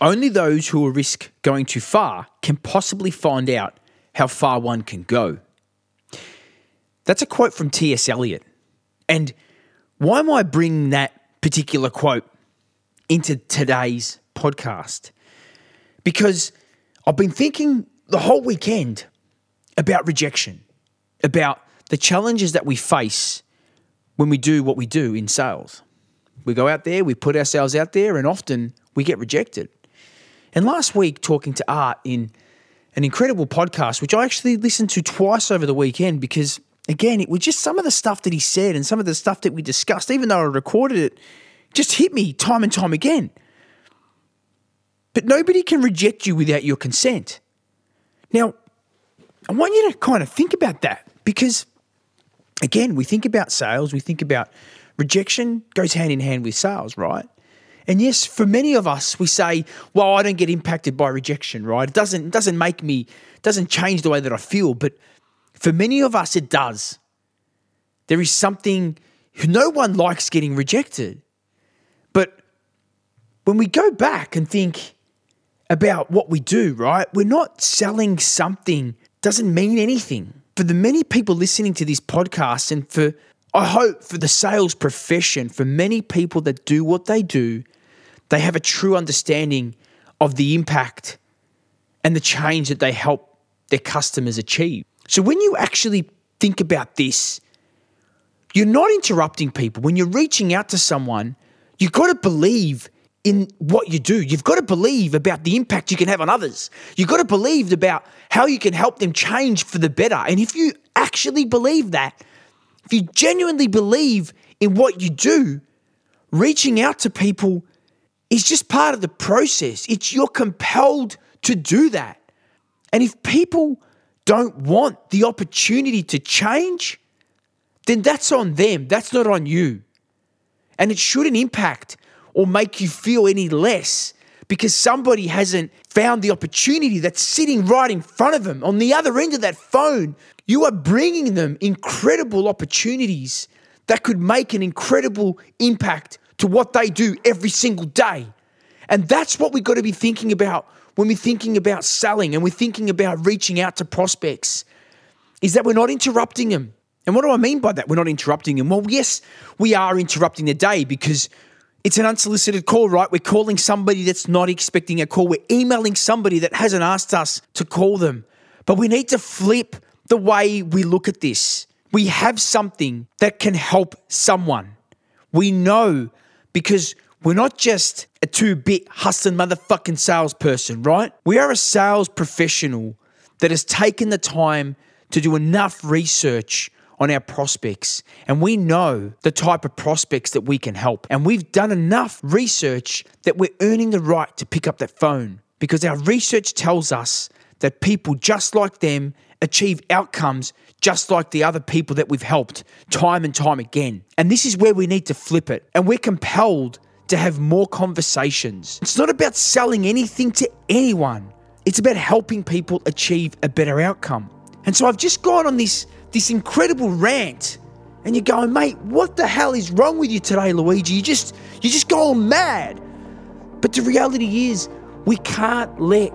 Only those who will risk going too far can possibly find out how far one can go. That's a quote from T.S. Eliot. And why am I bringing that particular quote into today's podcast? Because I've been thinking the whole weekend about rejection, about the challenges that we face when we do what we do in sales. We go out there, we put ourselves out there, and often we get rejected. And last week, talking to Art in an incredible podcast, which I actually listened to twice over the weekend because, again, it was just some of the stuff that he said and some of the stuff that we discussed, even though I recorded it, just hit me time and time again. But nobody can reject you without your consent. Now, I want you to kind of think about that because, again, we think about sales, we think about rejection goes hand in hand with sales, right? And yes, for many of us, we say, well, I don't get impacted by rejection, right? It doesn't, it doesn't make me, doesn't change the way that I feel. But for many of us, it does. There is something, no one likes getting rejected. But when we go back and think about what we do, right? We're not selling something, doesn't mean anything. For the many people listening to this podcast, and for I hope for the sales profession, for many people that do what they do, they have a true understanding of the impact and the change that they help their customers achieve. So when you actually think about this, you're not interrupting people. When you're reaching out to someone, you've got to believe in what you do. You've got to believe about the impact you can have on others. You've got to believe about how you can help them change for the better. And if you actually believe that, if you genuinely believe in what you do, reaching out to people is just part of the process. It's you're compelled to do that. And if people don't want the opportunity to change, then that's on them. That's not on you. And it shouldn't impact or make you feel any less because somebody hasn't found the opportunity that's sitting right in front of them on the other end of that phone. You are bringing them incredible opportunities that could make an incredible impact to what they do every single day. And that's what we've got to be thinking about when we're thinking about selling and we're thinking about reaching out to prospects is that we're not interrupting them. And what do I mean by that? We're not interrupting them. Well, yes, we are interrupting the day because it's an unsolicited call, right? We're calling somebody that's not expecting a call. We're emailing somebody that hasn't asked us to call them. But we need to flip the way we look at this. We have something that can help someone. We know because we're not just a two bit hustling motherfucking salesperson, right? We are a sales professional that has taken the time to do enough research on our prospects and we know the type of prospects that we can help. And we've done enough research that we're earning the right to pick up that phone because our research tells us that people just like them achieve outcomes just like the other people that we've helped time and time again. And this is where we need to flip it. And we're compelled to have more conversations. It's not about selling anything to anyone. It's about helping people achieve a better outcome. And so I've just gone on this this incredible rant and you're going, "Mate, what the hell is wrong with you today, Luigi? You just you just going mad." But the reality is, we can't let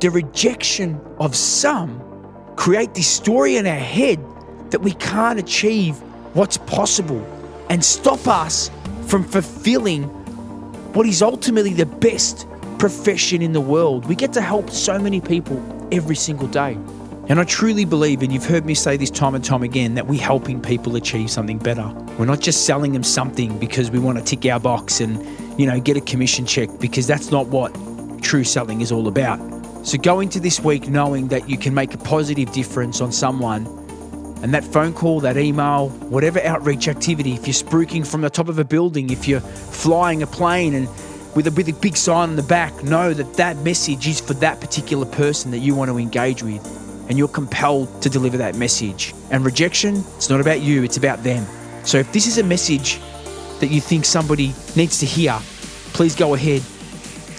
the rejection of some create this story in our head that we can't achieve what's possible and stop us from fulfilling what is ultimately the best profession in the world. We get to help so many people every single day. And I truly believe, and you've heard me say this time and time again, that we're helping people achieve something better. We're not just selling them something because we want to tick our box and, you know, get a commission check because that's not what true selling is all about. So go into this week knowing that you can make a positive difference on someone And that phone call, that email, whatever outreach activity, if you're spruiking from the top of a building, if you're flying a plane and with a, with a big sign on the back, know that that message is for that particular person that you want to engage with. And you're compelled to deliver that message. And rejection, it's not about you, it's about them. So if this is a message that you think somebody needs to hear, please go ahead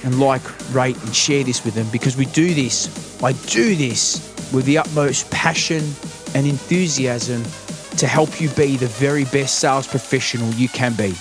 and like, rate, and share this with them because we do this. I do this with the utmost passion and enthusiasm to help you be the very best sales professional you can be.